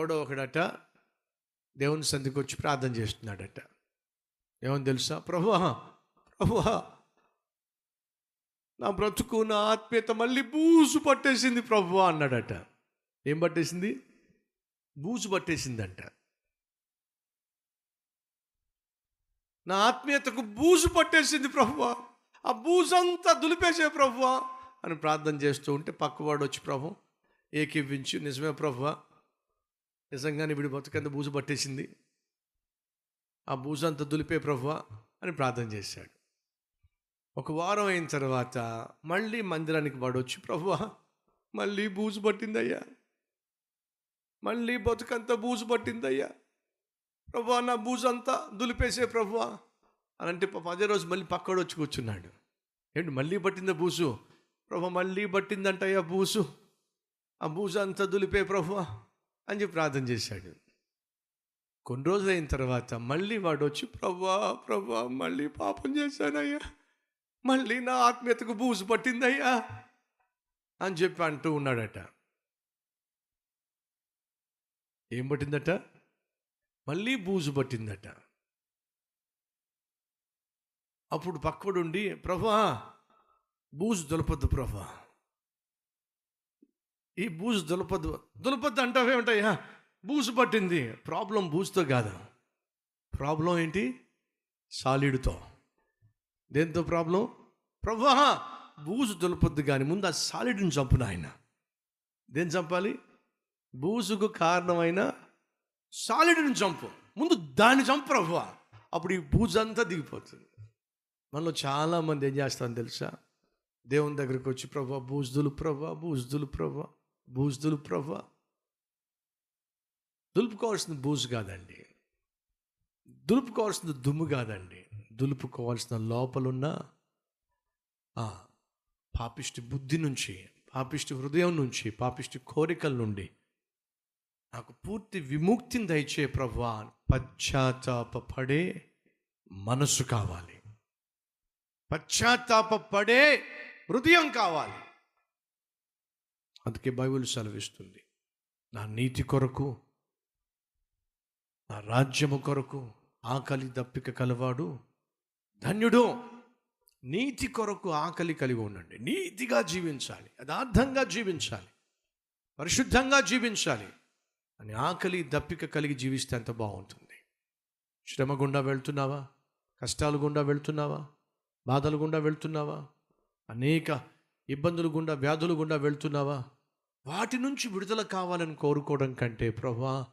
ఎవడో ఒకడట దేవుని సంధికి వచ్చి ప్రార్థన చేస్తున్నాడట. ఏమని తెలుసా? ప్రభా ప్రభా నా బ్రతుకు నా ఆత్మీయత మళ్ళీ బూజు పట్టేసింది ప్రభు అన్నాడట. ఏం పట్టేసింది? బూజు పట్టేసిందంట. నా ఆత్మీయతకు బూజు పట్టేసింది ప్రభువ ఆ బూజంతా దులిపేసే ప్రభువ అని ప్రార్థన చేస్తూ ఉంటే పక్కవాడు వచ్చి ప్రభు ఏకీవించి నిజమే ప్రభువా నిజంగానే వీడి బతుకంత బూజు పట్టేసింది? ఆ బూజు అంతా దులిపే ప్రభువా అని ప్రార్థన చేశాడు. ఒక వారం అయిన తర్వాత మళ్ళీ మందిరానికి వాడొచ్చి. వచ్చి ప్రభువా మళ్ళీ బూజు పట్టిందయ్యా. మళ్ళీ బతుకంతా బూజు పట్టిందయ్యా. ప్రభువా నా బూజు అంతా దులిపేసే ప్రభువా అని అంటే అదే రోజు మళ్ళీ పక్కడు వచ్చి కూర్చున్నాడు. ఏంటి మళ్ళీ పట్టిందా బూజు? ప్రభు మళ్ళీ పట్టిందంటయ్యా బూజు. ఆ బూజు అంతా దులిపే ప్రభువా. అని చెప్పి ప్రార్థన చేశాడు. కొన్ని రోజులైన తర్వాత మళ్ళీ వాడు వచ్చి ప్రభా ప్రభా మళ్ళీ పాపం చేశానయ్యా. మళ్ళీ నా ఆత్మీయతకు బూజు పట్టిందయ్యా. అని చెప్పి అంటూ ఉన్నాడట. ఏం పట్టిందట? మళ్ళీ బూజు పట్టిందట. అప్పుడు పక్కడుండి ప్రభా బూజు దులపద్దు ప్రభా. ఈ బూజు దులపద్దు దులపద్దు అంటావేమిటయ్యా బూజు పట్టింది. ప్రాబ్లం బూజుతో కాదు. ప్రాబ్లం ఏంటి? సాలిడ్తో. దేంతో ప్రాబ్లం? ప్రభా బూజు దులపద్దు కానీ ముందు ఆ సాలిడ్ని చంపున ఆయన దేని చంపాలి? బూజుకు కారణమైన సాలిడ్ని చంపు. ముందు దాన్ని చంపు ప్రభువా అప్పుడు ఈ బూజు అంతా దిగిపోతుంది. మనలో చాలామంది ఏం చేస్తామని తెలుసా? దేవుని దగ్గరికి వచ్చి ప్రభా బూజుదులు ప్రభా బూజుదులు ప్రభా. బూజుదులు ప్రభా. దులుపుకోవాల్సిన బూజు కాదండి. దులుపుకోవాల్సిన దుమ్ము కాదండి. దులుపుకోవాల్సిన లోపలున్న పాపిష్టి బుద్ధి నుంచి పాపిష్టి హృదయం నుంచి పాపిష్టి కోరికల నుండి నాకు పూర్తి విముక్తిని దయచే ప్రభా పశ్చాత్తాపడే మనసు కావాలి. పశ్చాత్తాపడే హృదయం కావాలి. అందుకే బైబిల్ సెలవిస్తుంది. నా నీతి కొరకు నా రాజ్యము కొరకు ఆకలి దప్పిక కలవాడు ధన్యుడు. నీతి కొరకు ఆకలి కలిగి ఉండండి. నీతిగా జీవించాలి. యథార్థంగా జీవించాలి. పరిశుద్ధంగా జీవించాలి. అని ఆకలి దప్పిక కలిగి జీవిస్తే ఎంత బాగుంటుంది. శ్రమ గుండా వెళ్తున్నావా? కష్టాలు గుండా వెళ్తున్నావా? బాధలు గుండా వెళ్తున్నావా? అనేక ఇబ్బందులు గుండా వ్యాధులు గుండా వెళ్తున్నావా? వాటి నుంచి విడుదల కావాలని కోరుకోవడం కంటే ప్రభా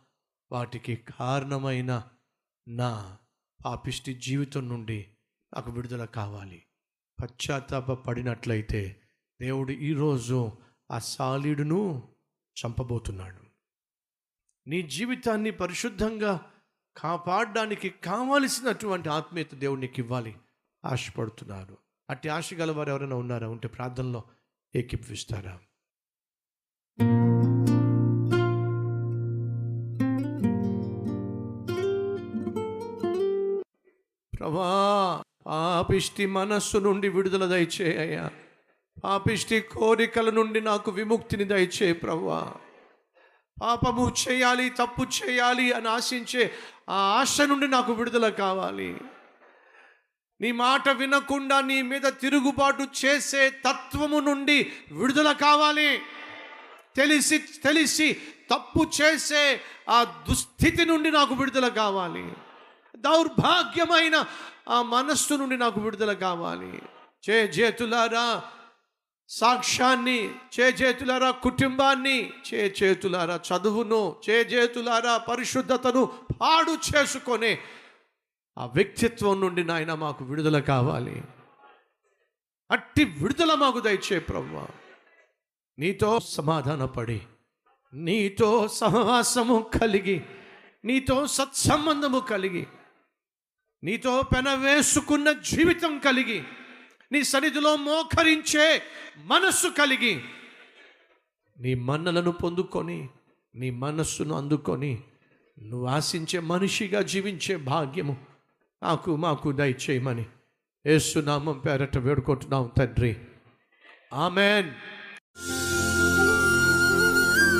వాటికి కారణమైన నా పాపిష్టి జీవితం నుండి నాకు విడుదల కావాలి. పశ్చాత్తాప పడినట్లయితే దేవుడు ఈరోజు ఆ సాలీడును చంపబోతున్నాడు. నీ జీవితాన్ని పరిశుద్ధంగా కాపాడడానికి కావలసినటువంటి ఆత్మీయత దేవుడు నీకు ఇవ్వాలి ఆశపడుతున్నాడు అట్టి ఆశ గలవారు ఎవరైనా ఉన్నారా? ఉంటే ప్రార్థనలో ఏకిపిస్తారా ప్రభా పాపిష్టి మనస్సు నుండి విడుదల దయచేయ్యా పాపిష్టి కోరికల నుండి నాకు విముక్తిని దయచే ప్రభా. పాపము చేయాలి తప్పు చేయాలి అని ఆశించే ఆ ఆశ నుండి నాకు విడుదల కావాలి. నీ మాట వినకుండా నీ మీద తిరుగుబాటు చేసే తత్వము నుండి విడుదల కావాలి. తెలిసి తెలిసి తప్పు చేసే ఆ దుస్థితి నుండి నాకు విడుదల కావాలి. దౌర్భాగ్యమైన ఆ మనస్సు నుండి నాకు విడుదల కావాలి. చే చేతులారా సాక్ష్యాన్ని చే చేతులారా కుటుంబాన్ని చే చేతులారా చదువును చే చేతులారా పరిశుద్ధతను పాడు చేసుకొని ఆ వ్యక్తిత్వం నుండి నాయన మాకు విడుదల కావాలి. అట్టి విడుదల మాకు దయచే ప్రభు నీతో సమాధానపడి నీతో సహవాసము కలిగి నీతో సత్సంబంధము కలిగి నీతో పెనవేసుకున్న జీవితం కలిగి నీ సన్నిధిలో మోకరించే మనస్సు కలిగి నీ మన్నలను పొందుకొని నీ మనస్సును అందుకొని నువ్వు ఆశించే మనిషిగా జీవించే భాగ్యము నాకు మాకు దయచేయమని యేసునామం పేరట వేడుకుంటున్నాం తండ్రి. ఆమెన్.